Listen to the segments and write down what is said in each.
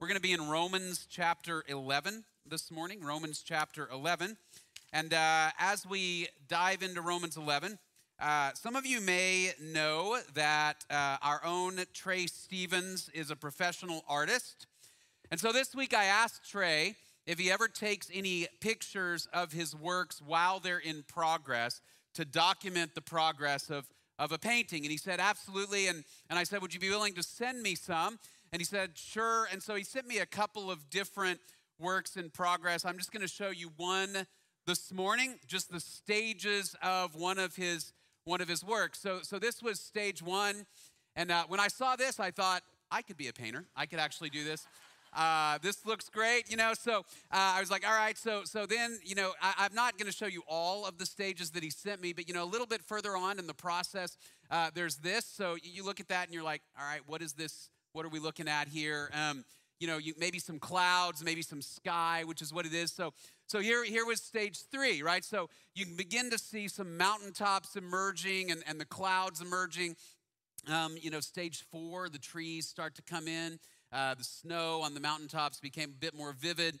We're going to be in Romans chapter 11 this morning, Romans chapter 11. And uh, as we dive into Romans 11, uh, some of you may know that uh, our own Trey Stevens is a professional artist. And so this week I asked Trey if he ever takes any pictures of his works while they're in progress to document the progress of, of a painting. And he said, absolutely. And, and I said, would you be willing to send me some? And he said, sure. And so he sent me a couple of different works in progress. I'm just going to show you one this morning, just the stages of one of his one of his works. So, so this was stage one. And uh, when I saw this, I thought, I could be a painter. I could actually do this. Uh, this looks great, you know. So uh, I was like, all right. So so then, you know, I, am not going to show you all of the stages that he sent me, but you know, a little bit further on in the process, uh, there's this. So you look at that and you're like, all right, what is this? What are we looking at here? Um, you know, you, maybe some clouds, maybe some sky, which is what it is. So, so here, here was stage three, right? So you can begin to see some mountaintops emerging and, and the clouds emerging. Um, you know, stage four, the trees start to come in. Uh, the snow on the mountaintops became a bit more vivid.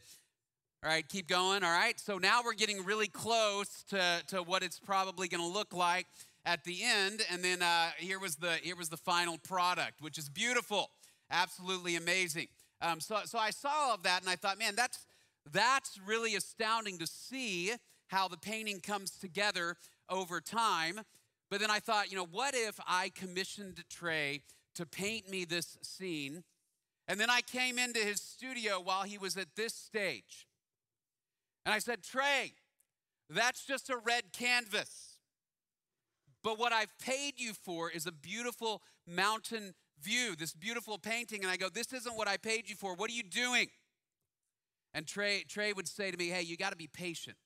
All right, keep going. All right, so now we're getting really close to, to what it's probably going to look like at the end. And then uh, here was the here was the final product, which is beautiful absolutely amazing. Um, so, so I saw all of that and I thought, man, that's, that's really astounding to see how the painting comes together over time. But then I thought, you know, what if I commissioned Trey to paint me this scene? And then I came into his studio while he was at this stage. And I said, Trey, that's just a red canvas. But what I've paid you for is a beautiful mountain view, this beautiful painting, and I go, This isn't what I paid you for. What are you doing? And Trey, Trey would say to me, Hey, you got to be patient,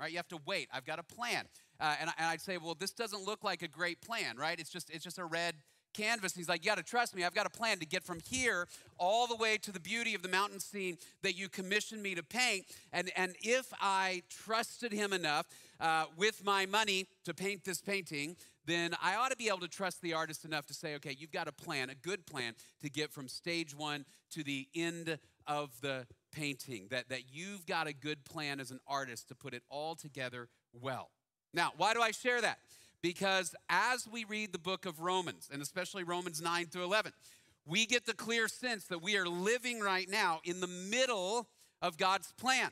right? You have to wait. I've got a plan. Uh, and, I, would say, Well, this doesn't look like a great plan, right? It's just, it's just a red canvas. And He's like, You got to trust me. I've got a plan to get from here all the way to the beauty of the mountain scene that you commissioned me to paint. And, and if I trusted him enough uh, with my money to paint this painting, then I ought to be able to trust the artist enough to say, okay, you've got a plan, a good plan to get from stage one to the end of the painting, that, that you've got a good plan as an artist to put it all together well. Now, why do I share that? Because as we read the book of Romans, and especially Romans 9 through 11, we get the clear sense that we are living right now in the middle of God's plan.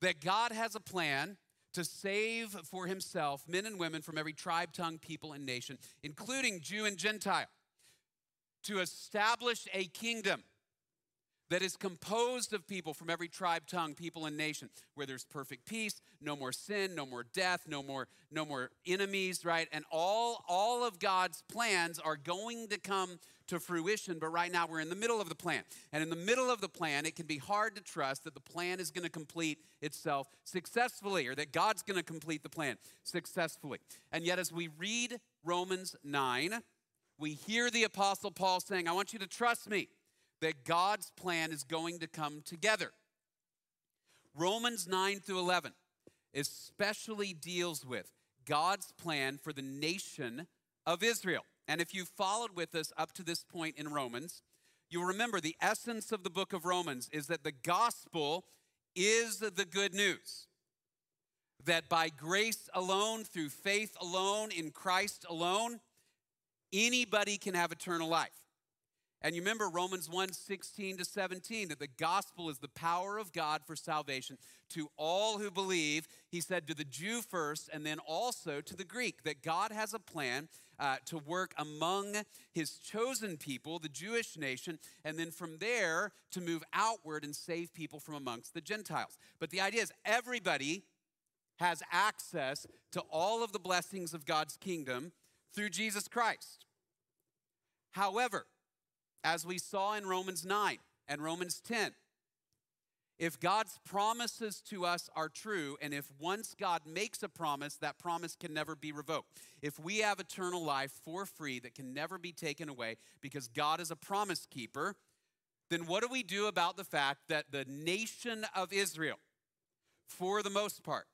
That God has a plan to save for himself men and women from every tribe, tongue, people, and nation, including Jew and Gentile, to establish a kingdom that is composed of people from every tribe, tongue, people, and nation, where there's perfect peace, no more sin, no more death, no more, no more enemies, right? And all, all of God's plans are going to come to fruition, but right now we're in the middle of the plan. And in the middle of the plan, it can be hard to trust that the plan is going to complete itself successfully or that God's going to complete the plan successfully. And yet, as we read Romans 9, we hear the Apostle Paul saying, I want you to trust me that God's plan is going to come together. Romans 9 through 11 especially deals with God's plan for the nation of Israel. And if you followed with us up to this point in Romans, you'll remember the essence of the book of Romans is that the gospel is the good news. That by grace alone, through faith alone, in Christ alone, anybody can have eternal life. And you remember Romans 1 16 to 17, that the gospel is the power of God for salvation to all who believe. He said to the Jew first, and then also to the Greek, that God has a plan uh, to work among his chosen people, the Jewish nation, and then from there to move outward and save people from amongst the Gentiles. But the idea is everybody has access to all of the blessings of God's kingdom through Jesus Christ. However, as we saw in Romans 9 and Romans 10. If God's promises to us are true, and if once God makes a promise, that promise can never be revoked. If we have eternal life for free that can never be taken away because God is a promise keeper, then what do we do about the fact that the nation of Israel, for the most part,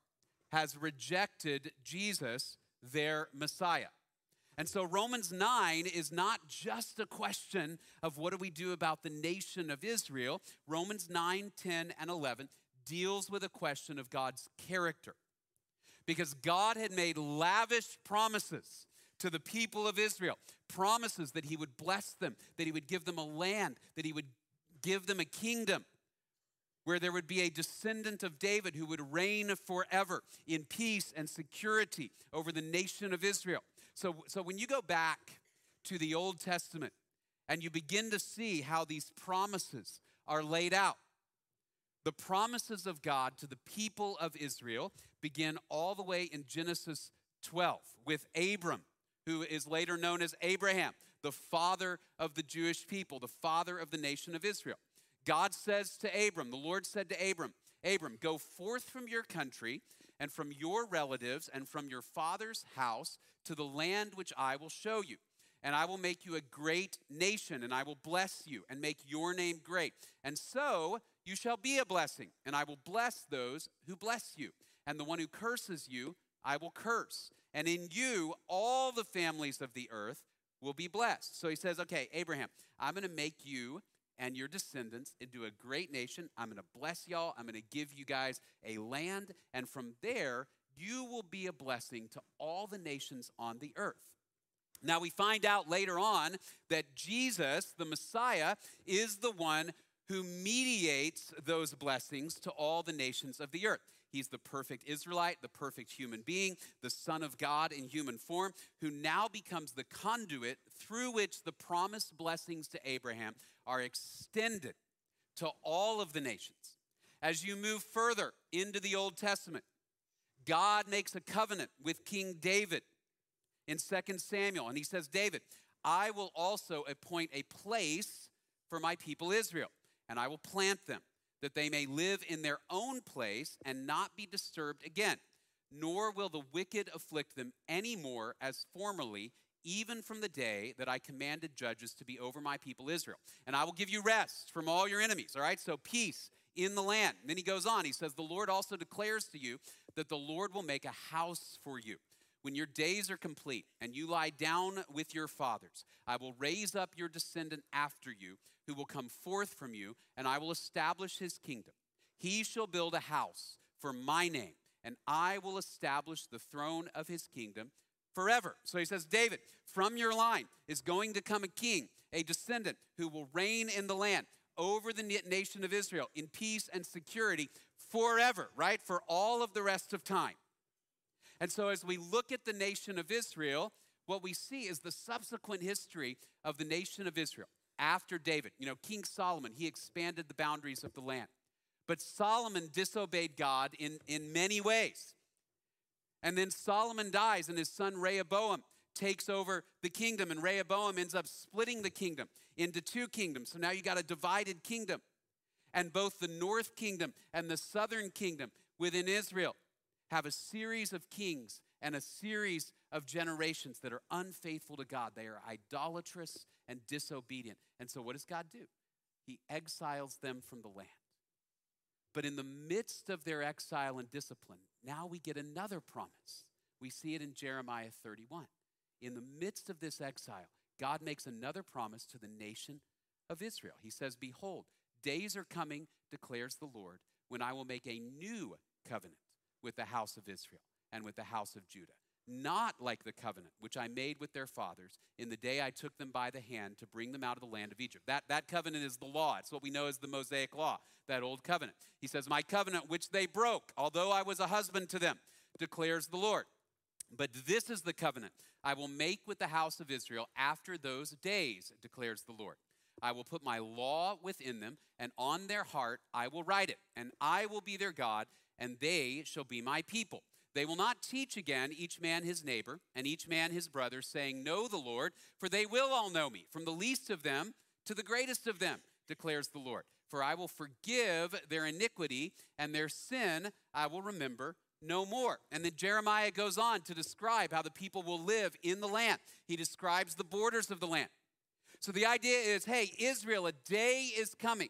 has rejected Jesus, their Messiah? And so Romans 9 is not just a question of what do we do about the nation of Israel. Romans 9, 10, and 11 deals with a question of God's character. Because God had made lavish promises to the people of Israel, promises that he would bless them, that he would give them a land, that he would give them a kingdom where there would be a descendant of David who would reign forever in peace and security over the nation of Israel. So, so when you go back to the Old Testament and you begin to see how these promises are laid out, the promises of God to the people of Israel begin all the way in Genesis 12 with Abram, who is later known as Abraham, the father of the Jewish people, the father of the nation of Israel. God says to Abram, the Lord said to Abram, Abram, go forth from your country and from your relatives and from your father's house to the land which I will show you. And I will make you a great nation, and I will bless you and make your name great. And so you shall be a blessing, and I will bless those who bless you. And the one who curses you, I will curse. And in you, all the families of the earth will be blessed. So he says, Okay, Abraham, I'm going to make you and your descendants into a great nation. I'm going to bless y'all. I'm going to give you guys a land. And from there, you will be a blessing to all the nations on the earth. Now, we find out later on that Jesus, the Messiah, is the one who mediates those blessings to all the nations of the earth. He's the perfect Israelite, the perfect human being, the Son of God in human form, who now becomes the conduit through which the promised blessings to Abraham are extended to all of the nations. As you move further into the Old Testament, God makes a covenant with King David in 2 Samuel, and he says, David, I will also appoint a place for my people Israel, and I will plant them, that they may live in their own place and not be disturbed again. Nor will the wicked afflict them any more as formerly, even from the day that I commanded judges to be over my people Israel. And I will give you rest from all your enemies. All right, so peace in the land. And then he goes on, he says, The Lord also declares to you that the Lord will make a house for you. When your days are complete and you lie down with your fathers, I will raise up your descendant after you, who will come forth from you, and I will establish his kingdom. He shall build a house for my name, and I will establish the throne of his kingdom forever. So he says, David, from your line is going to come a king, a descendant who will reign in the land over the nation of Israel in peace and security forever, right? For all of the rest of time. And so as we look at the nation of Israel, what we see is the subsequent history of the nation of Israel after David. You know, King Solomon, he expanded the boundaries of the land. But Solomon disobeyed God in, in many ways. And then Solomon dies, and his son Rehoboam takes over the kingdom, and Rehoboam ends up splitting the kingdom into two kingdoms. So now you got a divided kingdom. And both the north kingdom and the southern kingdom within Israel have a series of kings and a series of generations that are unfaithful to God. They are idolatrous and disobedient. And so, what does God do? He exiles them from the land. But in the midst of their exile and discipline, now we get another promise. We see it in Jeremiah 31. In the midst of this exile, God makes another promise to the nation of Israel. He says, Behold, days are coming, declares the Lord, when I will make a new covenant with the house of Israel and with the house of Judah not like the covenant which I made with their fathers in the day I took them by the hand to bring them out of the land of Egypt. That, that covenant is the law. It's what we know as the Mosaic law, that old covenant. He says, My covenant which they broke, although I was a husband to them, declares the Lord. But this is the covenant I will make with the house of Israel after those days, declares the Lord. I will put my law within them, and on their heart I will write it, and I will be their God, and they shall be my people. They will not teach again each man his neighbor and each man his brother, saying, Know the Lord, for they will all know me, from the least of them to the greatest of them, declares the Lord. For I will forgive their iniquity, and their sin I will remember no more. And then Jeremiah goes on to describe how the people will live in the land. He describes the borders of the land. So the idea is hey, Israel, a day is coming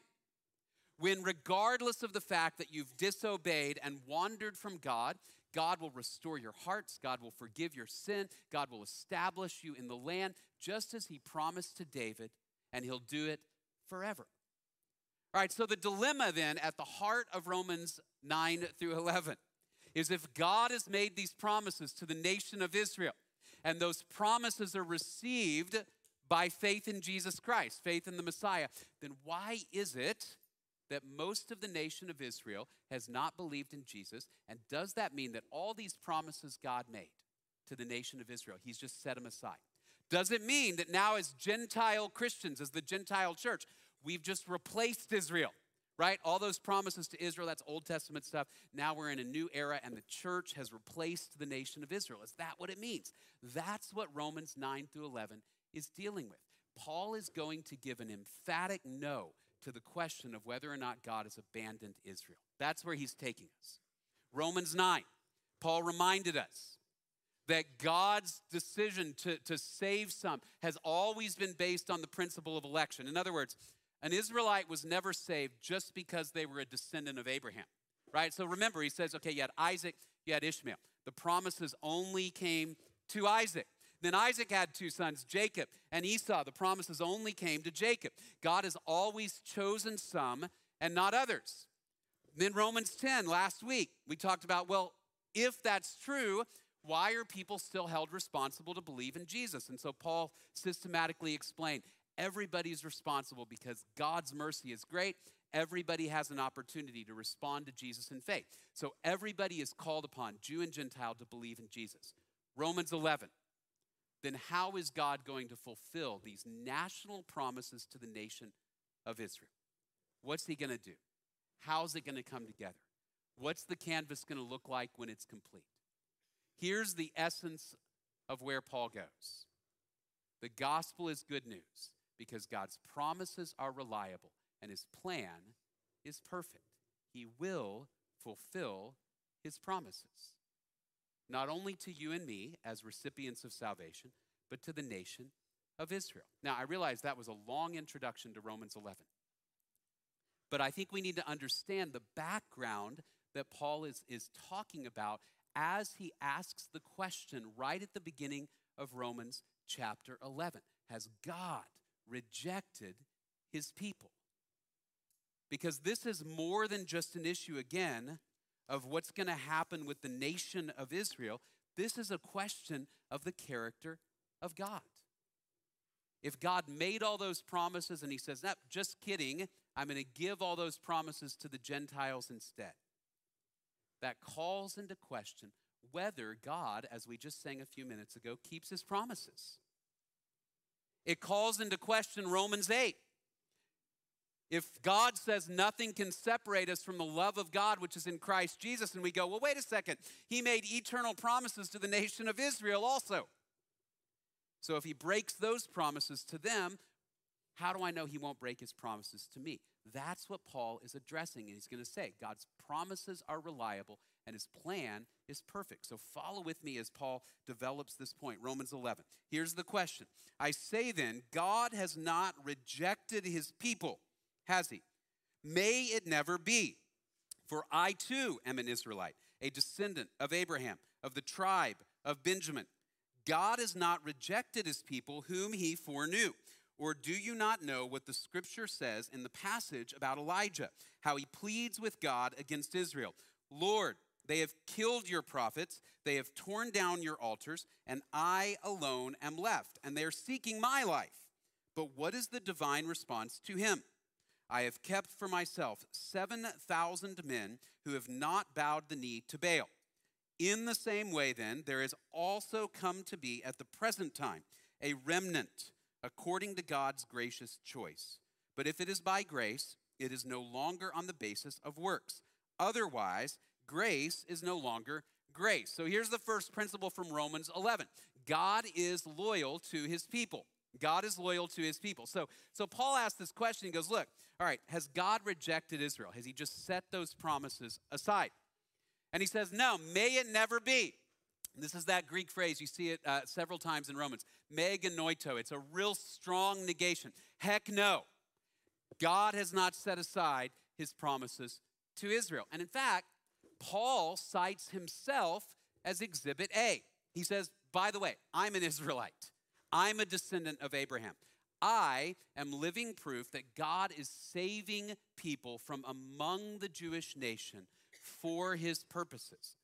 when, regardless of the fact that you've disobeyed and wandered from God, God will restore your hearts, God will forgive your sin, God will establish you in the land, just as He promised to David, and He'll do it forever. All right, so the dilemma then at the heart of Romans 9 through 11 is if God has made these promises to the nation of Israel, and those promises are received by faith in Jesus Christ, faith in the Messiah, then why is it that most of the nation of Israel has not believed in Jesus? And does that mean that all these promises God made to the nation of Israel, He's just set them aside? Does it mean that now, as Gentile Christians, as the Gentile church, we've just replaced Israel? Right? All those promises to Israel, that's Old Testament stuff. Now we're in a new era and the church has replaced the nation of Israel. Is that what it means? That's what Romans 9 through 11 is dealing with. Paul is going to give an emphatic no to the question of whether or not God has abandoned Israel. That's where he's taking us. Romans 9, Paul reminded us that God's decision to, to save some has always been based on the principle of election. In other words, an Israelite was never saved just because they were a descendant of Abraham, right? So remember, he says, okay, you had Isaac, you had Ishmael. The promises only came to Isaac. Then Isaac had two sons, Jacob and Esau. The promises only came to Jacob. God has always chosen some and not others. Then Romans 10, last week, we talked about, well, if that's true, why are people still held responsible to believe in Jesus? And so Paul systematically explained everybody's responsible because God's mercy is great. Everybody has an opportunity to respond to Jesus in faith. So everybody is called upon, Jew and Gentile, to believe in Jesus. Romans 11, then how is God going to fulfill these national promises to the nation of Israel? What's he going to do? How's it going to come together? What's the canvas going to look like when it's complete? Here's the essence of where Paul goes the gospel is good news because God's promises are reliable and his plan is perfect. He will fulfill his promises not only to you and me as recipients of salvation, but to the nation of Israel. Now, I realize that was a long introduction to Romans 11. But I think we need to understand the background that Paul is, is talking about as he asks the question right at the beginning of Romans chapter 11 Has God rejected his people? Because this is more than just an issue, again, of what's going to happen with the nation of Israel, this is a question of the character of God. If God made all those promises and he says, no, just kidding, I'm going to give all those promises to the Gentiles instead, that calls into question whether God, as we just sang a few minutes ago, keeps his promises. It calls into question Romans 8. If God says nothing can separate us from the love of God, which is in Christ Jesus, and we go, well, wait a second, He made eternal promises to the nation of Israel also. So if He breaks those promises to them, how do I know He won't break His promises to me? That's what Paul is addressing, and he's going to say God's promises are reliable and His plan is perfect. So follow with me as Paul develops this point. Romans 11. Here's the question I say then, God has not rejected His people has he? May it never be. For I too am an Israelite, a descendant of Abraham, of the tribe of Benjamin. God has not rejected his people whom he foreknew. Or do you not know what the scripture says in the passage about Elijah, how he pleads with God against Israel? Lord, they have killed your prophets, they have torn down your altars, and I alone am left, and they are seeking my life. But what is the divine response to him? I have kept for myself 7,000 men who have not bowed the knee to Baal. In the same way, then, there has also come to be at the present time a remnant according to God's gracious choice. But if it is by grace, it is no longer on the basis of works. Otherwise, grace is no longer grace. So here's the first principle from Romans 11 God is loyal to his people. God is loyal to his people. So, so Paul asks this question. He goes, Look, all right, has God rejected Israel? Has he just set those promises aside? And he says, No, may it never be. This is that Greek phrase, you see it uh, several times in Romans. Me genoito. It's a real strong negation. Heck no. God has not set aside his promises to Israel. And in fact, Paul cites himself as exhibit A. He says, By the way, I'm an Israelite, I'm a descendant of Abraham. I am living proof that God is saving people from among the Jewish nation for his purposes.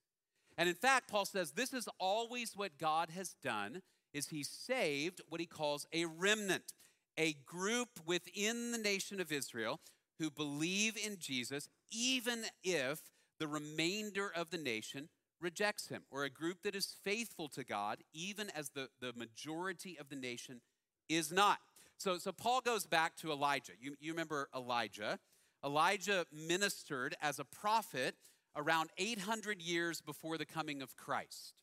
And in fact, Paul says this is always what God has done is he saved what he calls a remnant, a group within the nation of Israel who believe in Jesus even if the remainder of the nation rejects him, or a group that is faithful to God even as the, the majority of the nation is not. So, so Paul goes back to Elijah. You, you remember Elijah. Elijah ministered as a prophet around 800 years before the coming of Christ.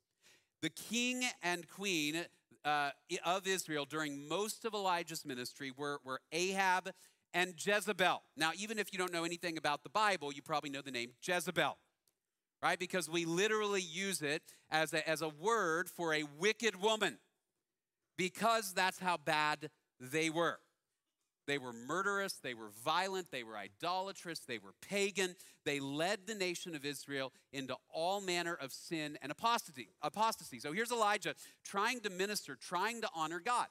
The king and queen uh, of Israel during most of Elijah's ministry were, were Ahab and Jezebel. Now, even if you don't know anything about the Bible, you probably know the name Jezebel, right? Because we literally use it as a, as a word for a wicked woman, because that's how bad they were. They were murderous, they were violent, they were idolatrous, they were pagan. They led the nation of Israel into all manner of sin and apostasy. apostasy. So here's Elijah trying to minister, trying to honor God.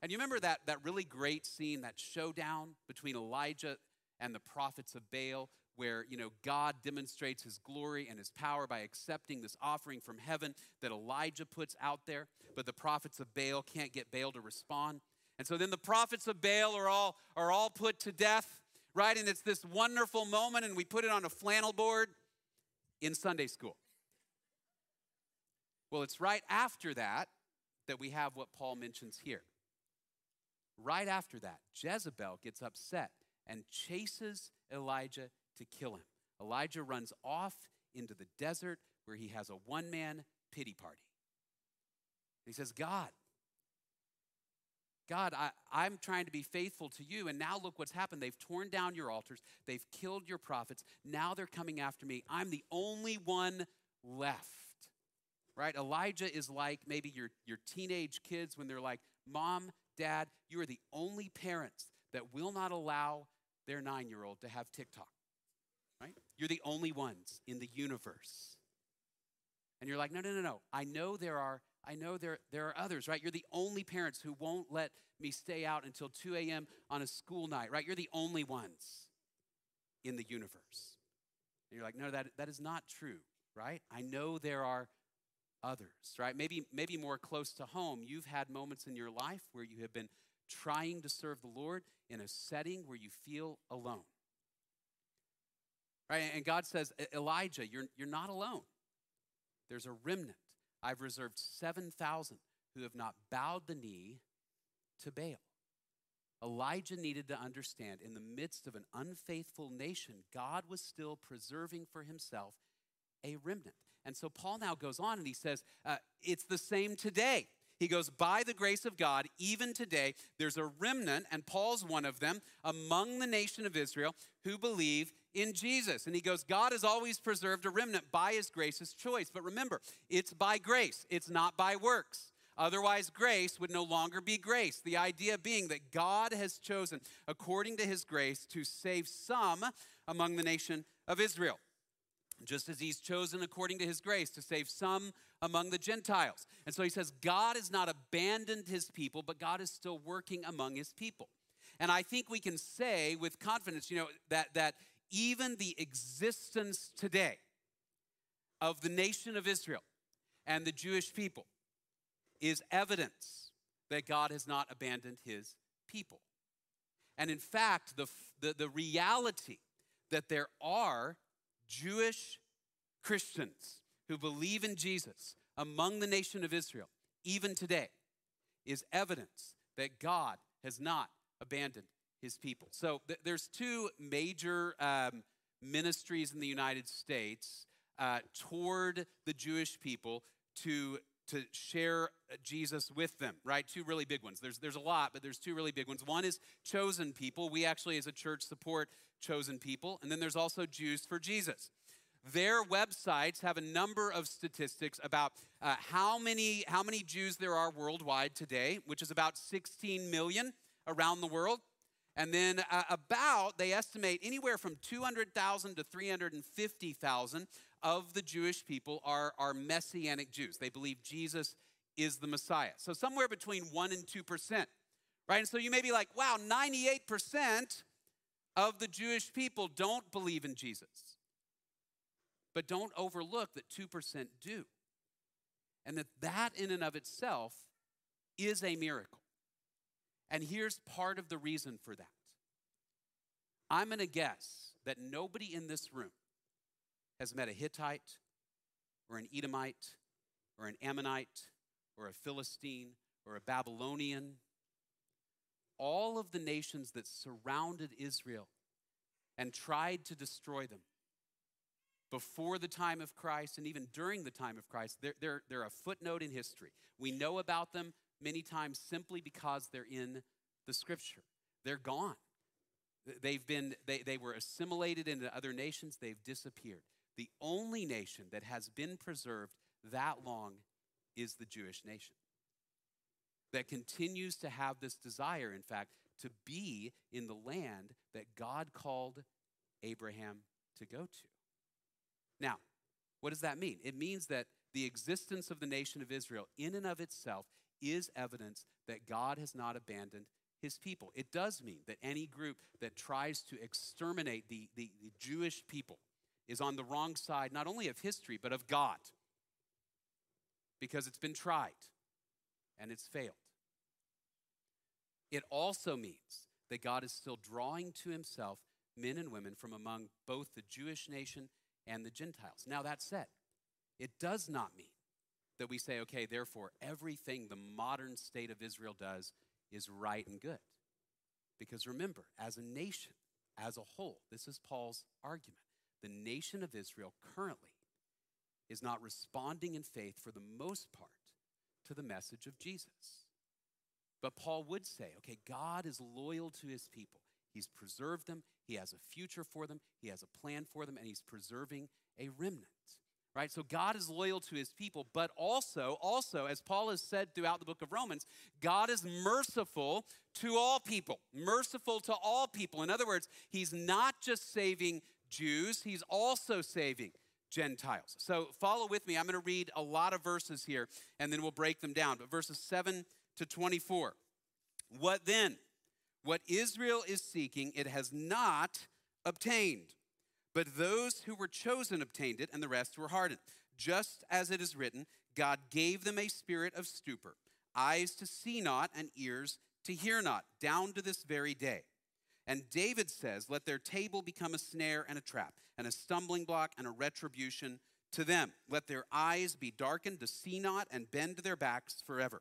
And you remember that, that really great scene, that showdown between Elijah and the prophets of Baal, where you know God demonstrates his glory and his power by accepting this offering from heaven that Elijah puts out there, but the prophets of Baal can't get Baal to respond. And so then the prophets of Baal are all, are all put to death, right? And it's this wonderful moment, and we put it on a flannel board in Sunday school. Well, it's right after that that we have what Paul mentions here. Right after that, Jezebel gets upset and chases Elijah to kill him. Elijah runs off into the desert where he has a one man pity party. He says, God, God, I, I'm trying to be faithful to you, and now look what's happened. They've torn down your altars, they've killed your prophets. Now they're coming after me. I'm the only one left. Right? Elijah is like maybe your, your teenage kids when they're like, Mom, Dad, you are the only parents that will not allow their nine year old to have TikTok. You're the only ones in the universe. And you're like, no, no, no, no. I know there are I know there, there are others, right? You're the only parents who won't let me stay out until 2 a.m. on a school night, right? You're the only ones in the universe. And you're like, no, that, that is not true, right? I know there are others, right? Maybe, maybe more close to home, you've had moments in your life where you have been trying to serve the Lord in a setting where you feel alone. Right? And God says, Elijah, you're, you're not alone. There's a remnant I've reserved 7,000 who have not bowed the knee to Baal. Elijah needed to understand in the midst of an unfaithful nation, God was still preserving for himself a remnant. And so Paul now goes on and he says, uh, It's the same today. He goes, By the grace of God, even today, there's a remnant, and Paul's one of them, among the nation of Israel who believe in Jesus. And he goes, God has always preserved a remnant by his grace, his choice. But remember, it's by grace, it's not by works. Otherwise, grace would no longer be grace. The idea being that God has chosen, according to his grace, to save some among the nation of Israel just as he's chosen according to his grace to save some among the Gentiles. And so he says, God has not abandoned his people, but God is still working among his people. And I think we can say with confidence, you know, that, that even the existence today of the nation of Israel and the Jewish people is evidence that God has not abandoned his people. And in fact, the, the, the reality that there are Jewish Christians who believe in Jesus among the nation of Israel, even today, is evidence that God has not abandoned his people. So th- there's two major um, ministries in the United States uh, toward the Jewish people to to share uh, Jesus with them, right? Two really big ones. There's, there's a lot, but there's two really big ones. One is chosen people. We actually, as a church, support chosen people. And then there's also Jews for Jesus. Their websites have a number of statistics about uh, how, many, how many Jews there are worldwide today, which is about 16 million around the world. And then uh, about, they estimate anywhere from 200,000 to 350,000 of the Jewish people are, are Messianic Jews. They believe Jesus is the Messiah. So somewhere between 1% and 2%. Right? And so you may be like, wow, 98% of the Jewish people don't believe in Jesus. But don't overlook that 2% do. And that that in and of itself is a miracle. And here's part of the reason for that. I'm going to guess that nobody in this room has met a Hittite or an Edomite or an Ammonite or a Philistine or a Babylonian. All of the nations that surrounded Israel and tried to destroy them before the time of Christ and even during the time of Christ, they're, they're, they're a footnote in history. We know about them many times simply because they're in the scripture. They're gone. They've been, they, they were assimilated into other nations, they've disappeared. The only nation that has been preserved that long is the Jewish nation. That continues to have this desire, in fact, to be in the land that God called Abraham to go to. Now, what does that mean? It means that the existence of the nation of Israel, in and of itself, is evidence that God has not abandoned his people. It does mean that any group that tries to exterminate the, the, the Jewish people is on the wrong side, not only of history, but of God, because it's been tried and it's failed. It also means that God is still drawing to himself men and women from among both the Jewish nation and the Gentiles. Now, that said, it does not mean that we say, okay, therefore, everything the modern state of Israel does is right and good. Because remember, as a nation, as a whole, this is Paul's argument. The nation of Israel currently is not responding in faith for the most part to the message of Jesus. But Paul would say, okay, God is loyal to his people. He's preserved them, he has a future for them, he has a plan for them, and he's preserving a remnant right? So god is loyal to his people but also also as paul has said throughout the book of romans god is merciful to all people merciful to all people. In other words he's not just saving jews he's also saving gentiles. So follow with me. I'm going to read a lot of verses here and then we'll break them down. But verses 7 to 24 what then? What israel is seeking it has not obtained but those who were chosen obtained it, and the rest were hardened. Just as it is written, God gave them a spirit of stupor, eyes to see not, and ears to hear not, down to this very day. And David says, Let their table become a snare and a trap, and a stumbling block and a retribution to them. Let their eyes be darkened to see not, and bend their backs forever.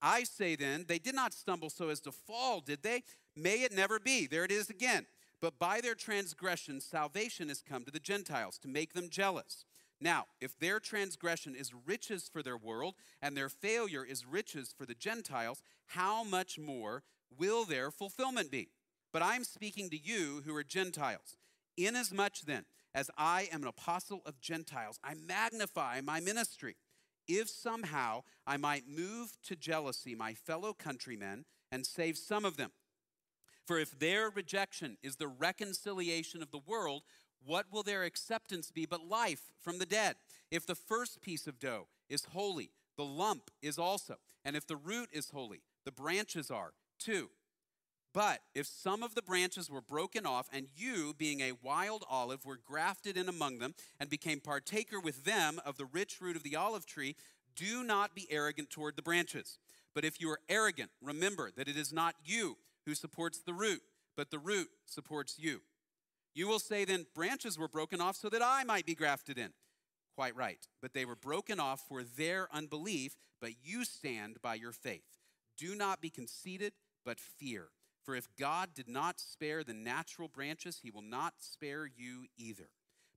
I say then, they did not stumble so as to fall, did they? May it never be. There it is again. But by their transgression, salvation has come to the Gentiles to make them jealous. Now, if their transgression is riches for their world, and their failure is riches for the Gentiles, how much more will their fulfillment be? But I'm speaking to you who are Gentiles. Inasmuch then as I am an apostle of Gentiles, I magnify my ministry. If somehow I might move to jealousy my fellow countrymen and save some of them. For if their rejection is the reconciliation of the world, what will their acceptance be but life from the dead? If the first piece of dough is holy, the lump is also. And if the root is holy, the branches are too. But if some of the branches were broken off, and you, being a wild olive, were grafted in among them, and became partaker with them of the rich root of the olive tree, do not be arrogant toward the branches. But if you are arrogant, remember that it is not you who supports the root, but the root supports you. You will say then, branches were broken off so that I might be grafted in. Quite right. But they were broken off for their unbelief, but you stand by your faith. Do not be conceited, but fear. For if God did not spare the natural branches, he will not spare you either.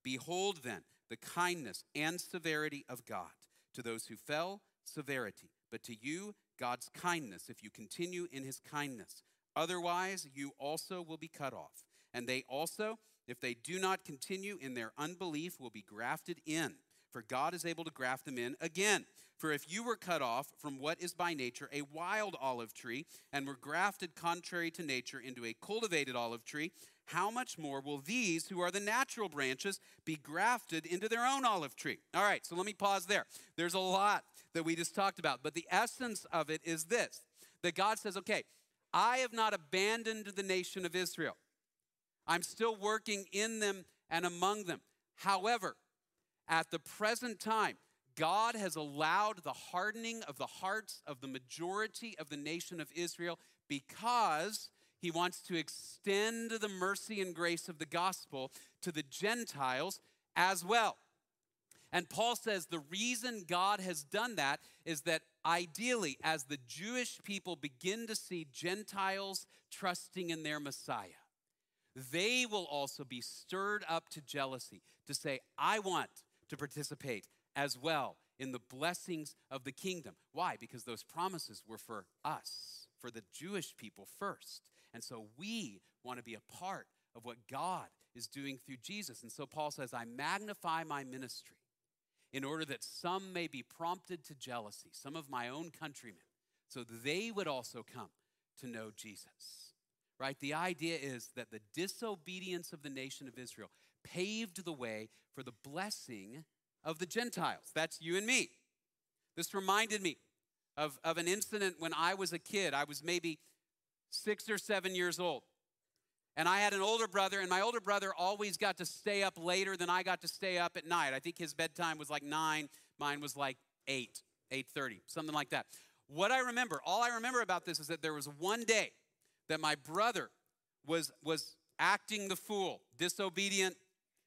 Behold then the kindness and severity of God. To those who fell, severity, but to you, God's kindness, if you continue in his kindness. Otherwise, you also will be cut off. And they also, if they do not continue in their unbelief, will be grafted in. for God is able to graft them in again. For if you were cut off from what is by nature a wild olive tree, and were grafted contrary to nature into a cultivated olive tree, how much more will these, who are the natural branches, be grafted into their own olive tree? All right, so let me pause there. There's a lot that we just talked about, but the essence of it is this that God says, okay, I have not abandoned the nation of Israel. I'm still working in them and among them. However, at the present time, God has allowed the hardening of the hearts of the majority of the nation of Israel because he wants to extend the mercy and grace of the gospel to the Gentiles as well. And Paul says the reason God has done that is that ideally, as the Jewish people begin to see Gentiles trusting in their Messiah, they will also be stirred up to jealousy to say, I want to participate as well in the blessings of the kingdom. Why? Because those promises were for us, for the Jewish people first. And so we want to be a part of what God is doing through Jesus. And so Paul says, I magnify my ministry in order that some may be prompted to jealousy, some of my own countrymen, so they would also come to know Jesus. Right? The idea is that the disobedience of the nation of Israel paved the way for the blessing of the Gentiles. That's you and me. This reminded me of, of an incident when I was a kid. I was maybe six or seven years old. And I had an older brother, and my older brother always got to stay up later than I got to stay up at night. I think his bedtime was like nine, mine was like eight, 8:30, something like that. What I remember, all I remember about this is that there was one day that my brother was, was acting the fool, disobedient,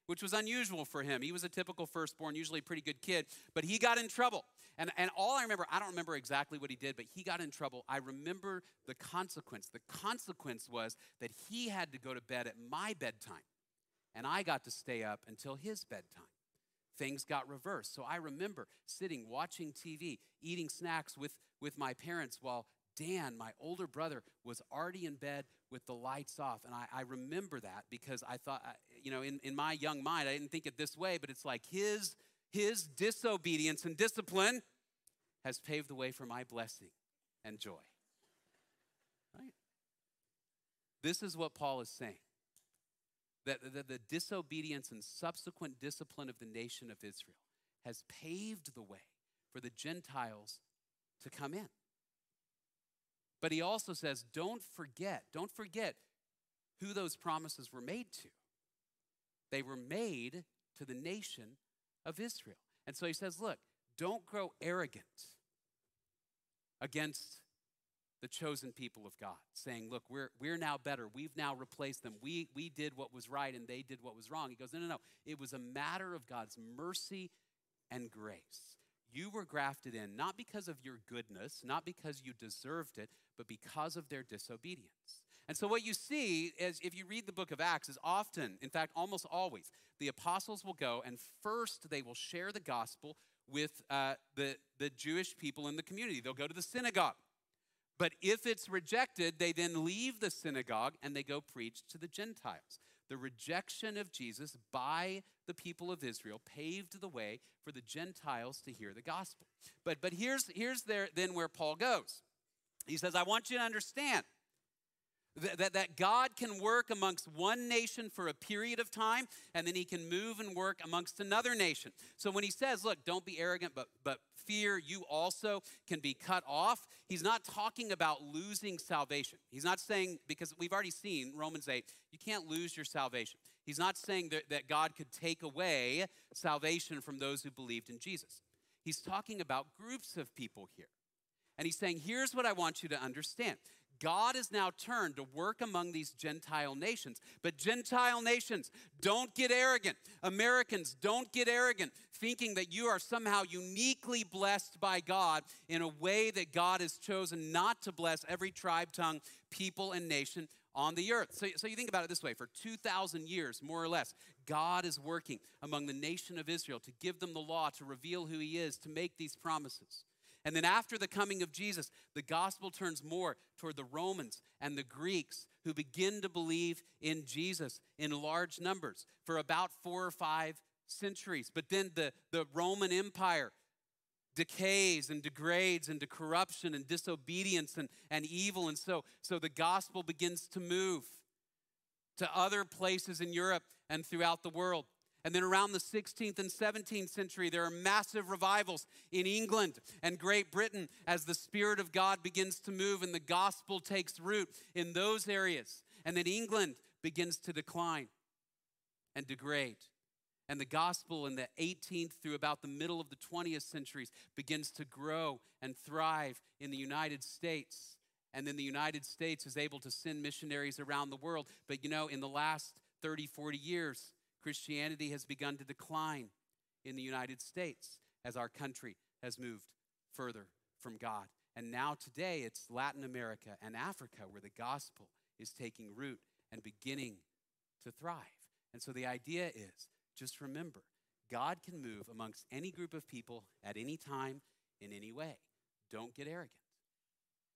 which was unusual for him. He was a typical firstborn, usually a pretty good kid, but he got in trouble. And, and all I remember, I don't remember exactly what he did, but he got in trouble. I remember the consequence. The consequence was that he had to go to bed at my bedtime, and I got to stay up until his bedtime. Things got reversed. So I remember sitting, watching TV, eating snacks with, with my parents while Dan, my older brother, was already in bed with the lights off. And I, I remember that because I thought, you know, in, in my young mind, I didn't think it this way, but it's like his, his disobedience and discipline has paved the way for my blessing and joy. Right? This is what Paul is saying. That the, the disobedience and subsequent discipline of the nation of Israel has paved the way for the Gentiles to come in. But he also says, don't forget, don't forget who those promises were made to. They were made to the nation of Israel. And so he says, look, don't grow arrogant against the chosen people of God, saying, look, we're, we're now better. We've now replaced them. We, we did what was right and they did what was wrong. He goes, no, no, no. It was a matter of God's mercy and grace. You were grafted in not because of your goodness, not because you deserved it, but because of their disobedience. And so, what you see is if you read the book of Acts, is often, in fact, almost always, the apostles will go and first they will share the gospel with uh, the, the Jewish people in the community. They'll go to the synagogue. But if it's rejected, they then leave the synagogue and they go preach to the Gentiles. The rejection of Jesus by the people of Israel paved the way for the Gentiles to hear the gospel. But, but here's, here's there, then where Paul goes. He says, I want you to understand that, that, God can work amongst one nation for a period of time, and then he can move and work amongst another nation. So when he says, look, don't be arrogant, but, but fear, you also can be cut off, he's not talking about losing salvation. He's not saying, because we've already seen Romans 8, you can't lose your salvation. He's not saying that, that God could take away salvation from those who believed in Jesus. He's talking about groups of people here. And he's saying, here's what I want you to understand. God is now turned to work among these Gentile nations. But Gentile nations, don't get arrogant. Americans, don't get arrogant, thinking that you are somehow uniquely blessed by God in a way that God has chosen not to bless every tribe, tongue, people, and nation on the earth. So, so you think about it this way for 2,000 years, more or less, God is working among the nation of Israel to give them the law, to reveal who He is, to make these promises. And then after the coming of Jesus, the gospel turns more toward the Romans and the Greeks who begin to believe in Jesus in large numbers for about four or five centuries. But then the, the Roman Empire decays and degrades into corruption and disobedience and, and evil. And so, so the gospel begins to move to other places in Europe and throughout the world. And then around the 16th and 17th century, there are massive revivals in England and Great Britain as the Spirit of God begins to move and the gospel takes root in those areas. And then England begins to decline and degrade. And the gospel in the 18th through about the middle of the 20th centuries begins to grow and thrive in the United States. And then the United States is able to send missionaries around the world. But you know, in the last 30, 40 years, Christianity has begun to decline in the United States as our country has moved further from God. And now, today, it's Latin America and Africa where the gospel is taking root and beginning to thrive. And so the idea is just remember, God can move amongst any group of people at any time in any way. Don't get arrogant.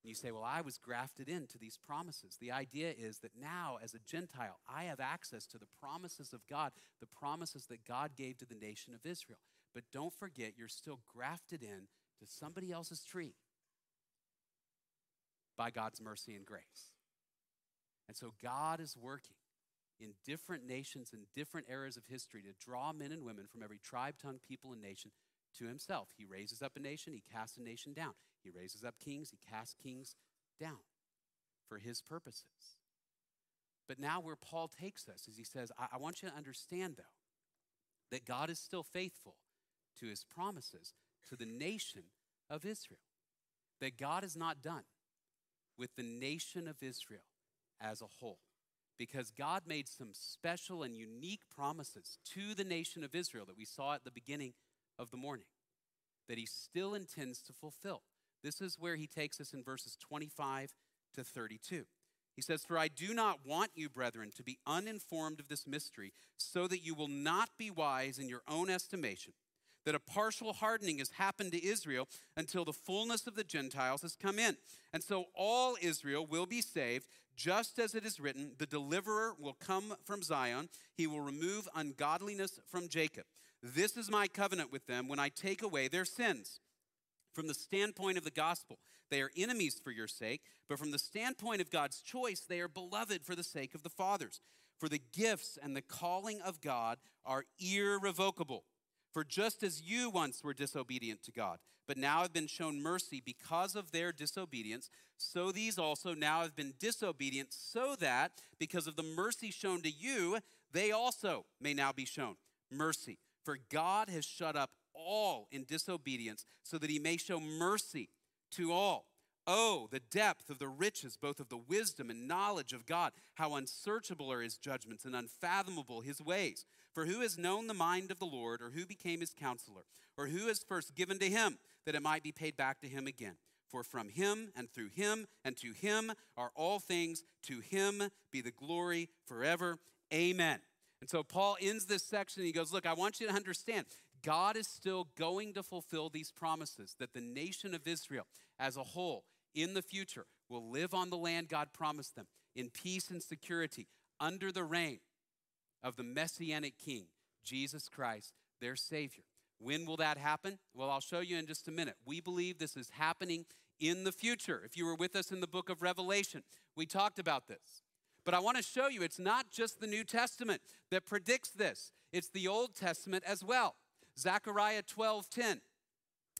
And you say, Well, I was grafted into these promises. The idea is that now, as a Gentile, I have access to the promises of God, the promises that God gave to the nation of Israel. But don't forget, you're still grafted in to somebody else's tree by God's mercy and grace. And so God is working in different nations and different eras of history to draw men and women from every tribe, tongue, people, and nation to himself. He raises up a nation, he casts a nation down. He raises up kings, he casts kings down for his purposes. But now, where Paul takes us is he says, I, I want you to understand, though, that God is still faithful to his promises to the nation of Israel. That God is not done with the nation of Israel as a whole. Because God made some special and unique promises to the nation of Israel that we saw at the beginning of the morning that he still intends to fulfill. This is where he takes us in verses 25 to 32. He says, For I do not want you, brethren, to be uninformed of this mystery, so that you will not be wise in your own estimation, that a partial hardening has happened to Israel until the fullness of the Gentiles has come in. And so all Israel will be saved, just as it is written, The deliverer will come from Zion, he will remove ungodliness from Jacob. This is my covenant with them when I take away their sins. From the standpoint of the gospel, they are enemies for your sake, but from the standpoint of God's choice, they are beloved for the sake of the fathers. For the gifts and the calling of God are irrevocable. For just as you once were disobedient to God, but now have been shown mercy because of their disobedience, so these also now have been disobedient, so that because of the mercy shown to you, they also may now be shown mercy. For God has shut up all in disobedience, so that he may show mercy to all. Oh, the depth of the riches, both of the wisdom and knowledge of God. How unsearchable are his judgments and unfathomable his ways. For who has known the mind of the Lord, or who became his counselor, or who has first given to him that it might be paid back to him again? For from him and through him and to him are all things. To him be the glory forever. Amen. And so Paul ends this section. He goes, Look, I want you to understand God is still going to fulfill these promises that the nation of Israel as a whole in the future will live on the land God promised them in peace and security under the reign of the messianic king, Jesus Christ, their Savior. When will that happen? Well, I'll show you in just a minute. We believe this is happening in the future. If you were with us in the book of Revelation, we talked about this. But I want to show you it's not just the New Testament that predicts this, it's the Old Testament as well. Zechariah 12:10.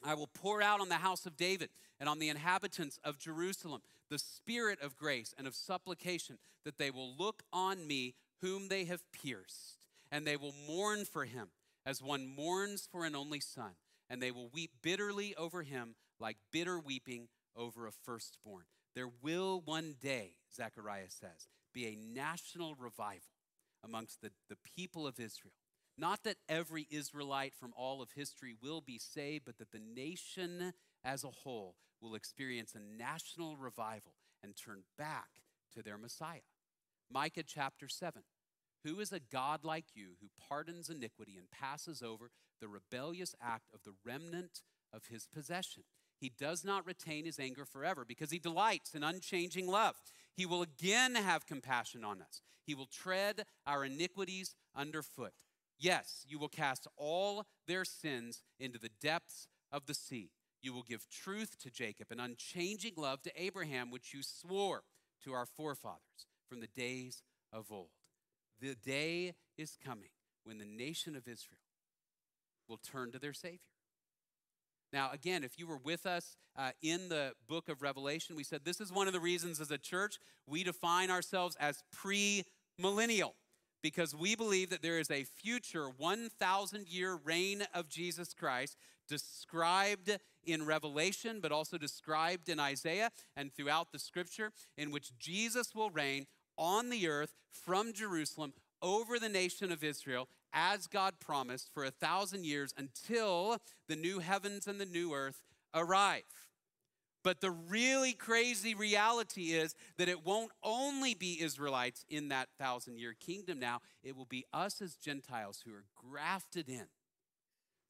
I will pour out on the house of David and on the inhabitants of Jerusalem the spirit of grace and of supplication, that they will look on me whom they have pierced, and they will mourn for him as one mourns for an only son, and they will weep bitterly over him like bitter weeping over a firstborn. There will one day, Zechariah says, be a national revival amongst the, the people of Israel not that every Israelite from all of history will be saved, but that the nation as a whole will experience a national revival and turn back to their Messiah. Micah chapter 7. Who is a God like you who pardons iniquity and passes over the rebellious act of the remnant of his possession? He does not retain his anger forever because he delights in unchanging love. He will again have compassion on us. He will tread our iniquities underfoot. Yes, you will cast all their sins into the depths of the sea. You will give truth to Jacob and unchanging love to Abraham, which you swore to our forefathers from the days of old. The day is coming when the nation of Israel will turn to their Savior. Now, again, if you were with us uh, in the book of Revelation, we said this is one of the reasons as a church we define ourselves as pre millennial because we believe that there is a future 1,000 year reign of Jesus Christ described in Revelation, but also described in Isaiah and throughout the scripture, in which Jesus will reign on the earth from Jerusalem over the nation of Israel as God promised for a thousand years until the new heavens and the new earth arrive. But the really crazy reality is that it won't only be Israelites in that thousand year kingdom now, it will be us as Gentiles who are grafted in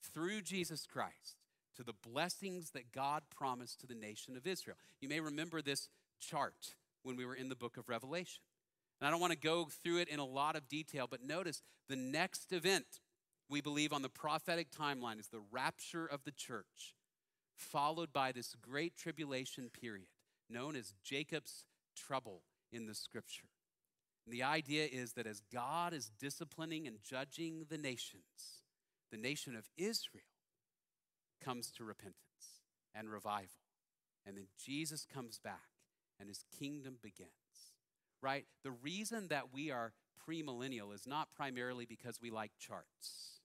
through Jesus Christ to the blessings that God promised to the nation of Israel. You may remember this chart when we were in the book of Revelation. And I don't want to go through it in a lot of detail, but notice the next event we believe on the prophetic timeline is the rapture of the church, followed by this great tribulation period known as Jacob's trouble in the scripture. And the idea is that as God is disciplining and judging the nations, the nation of Israel comes to repentance and revival. And then Jesus comes back and his kingdom begins. Right? The reason that we are premillennial is not primarily because we like charts.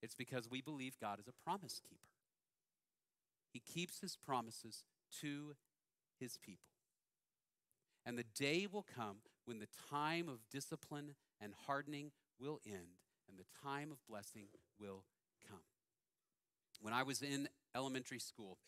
It's because we believe God is a promise keeper. He keeps his promises to his people. And the day will come when the time of discipline and hardening will end and the time of blessing will come. When I was in elementary school,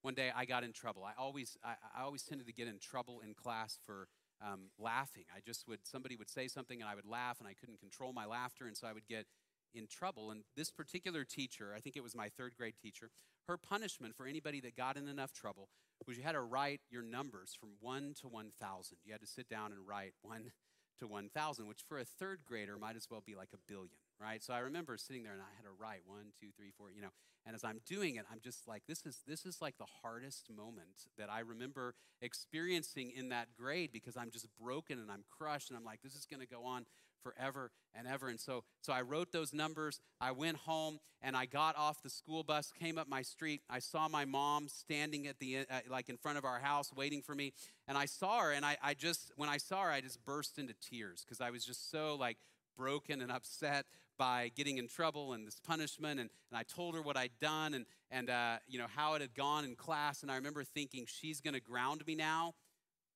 one day I got in trouble. I always, I, I always tended to get in trouble in class for um, laughing. I just would, somebody would say something and I would laugh and I couldn't control my laughter, and so I would get in trouble. And this particular teacher, I think it was my third grade teacher, her punishment for anybody that got in enough trouble was you had to write your numbers from 1 to 1,000. You had to sit down and write 1 to 1,000, which for a third grader might as well be like a billion, right? So I remember sitting there and I had to write one, two, three, four, you know. And as I'm doing it, I'm just like, this is this is like the hardest moment that I remember experiencing in that grade because I'm just broken and I'm crushed and I'm like, this is going to go on forever and ever. And so, so I wrote those numbers. I went home and I got off the school bus, came up my street. I saw my mom standing at the, uh, like in front of our house waiting for me. And I saw her and I, I just, when I saw her, I just burst into tears because I was just so like broken and upset by getting in trouble and this punishment. And, and I told her what I'd done and, and uh, you know, how it had gone in class. And I remember thinking, she's going to ground me now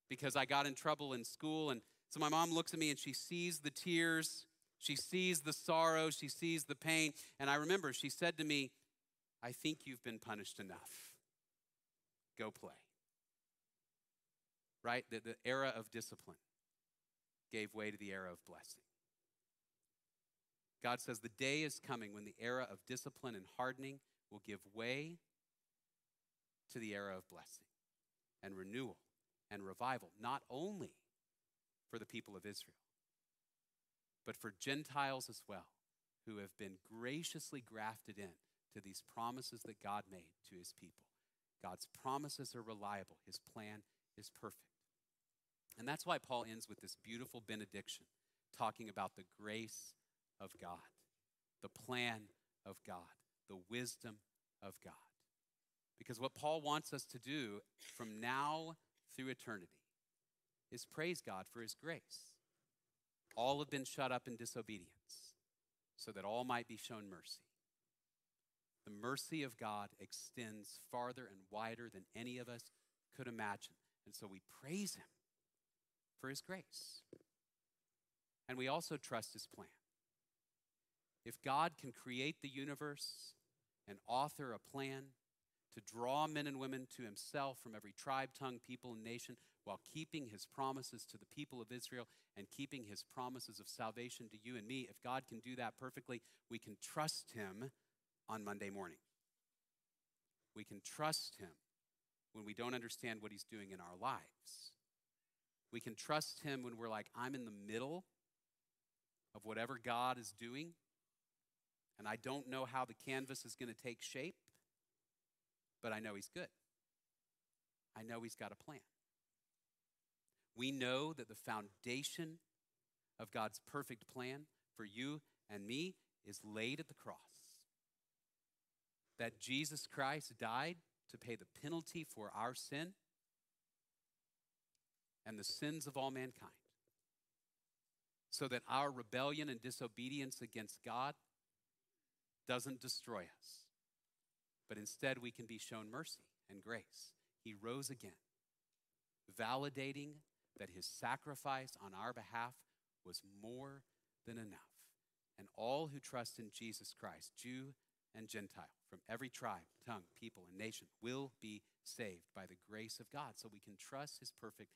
because I got in trouble in school. And so my mom looks at me and she sees the tears, she sees the sorrow, she sees the pain. And I remember she said to me, I think you've been punished enough. Go play. Right? The, the era of discipline gave way to the era of blessing. God says the day is coming when the era of discipline and hardening will give way to the era of blessing and renewal and revival, not only for the people of Israel, but for Gentiles as well, who have been graciously grafted in to these promises that God made to his people. God's promises are reliable, his plan is perfect. And that's why Paul ends with this beautiful benediction, talking about the grace of God, the plan of God, the wisdom of God. Because what Paul wants us to do from now through eternity is praise God for his grace. All have been shut up in disobedience, so that all might be shown mercy. The mercy of God extends farther and wider than any of us could imagine. And so we praise him for his grace. And we also trust his plan. If God can create the universe and author a plan to draw men and women to himself from every tribe, tongue, people, and nation, while keeping his promises to the people of Israel and keeping his promises of salvation to you and me, if God can do that perfectly, we can trust him on Monday morning. We can trust him when we don't understand what he's doing in our lives. We can trust him when we're like, I'm in the middle of whatever God is doing. And I don't know how the canvas is going to take shape, but I know He's good. I know He's got a plan. We know that the foundation of God's perfect plan for you and me is laid at the cross. That Jesus Christ died to pay the penalty for our sin and the sins of all mankind, so that our rebellion and disobedience against God doesn't destroy us, but instead we can be shown mercy and grace. He rose again, validating that his sacrifice on our behalf was more than enough. And all who trust in Jesus Christ, Jew and Gentile, from every tribe, tongue, people, and nation, will be saved by the grace of God. So we can trust his perfect.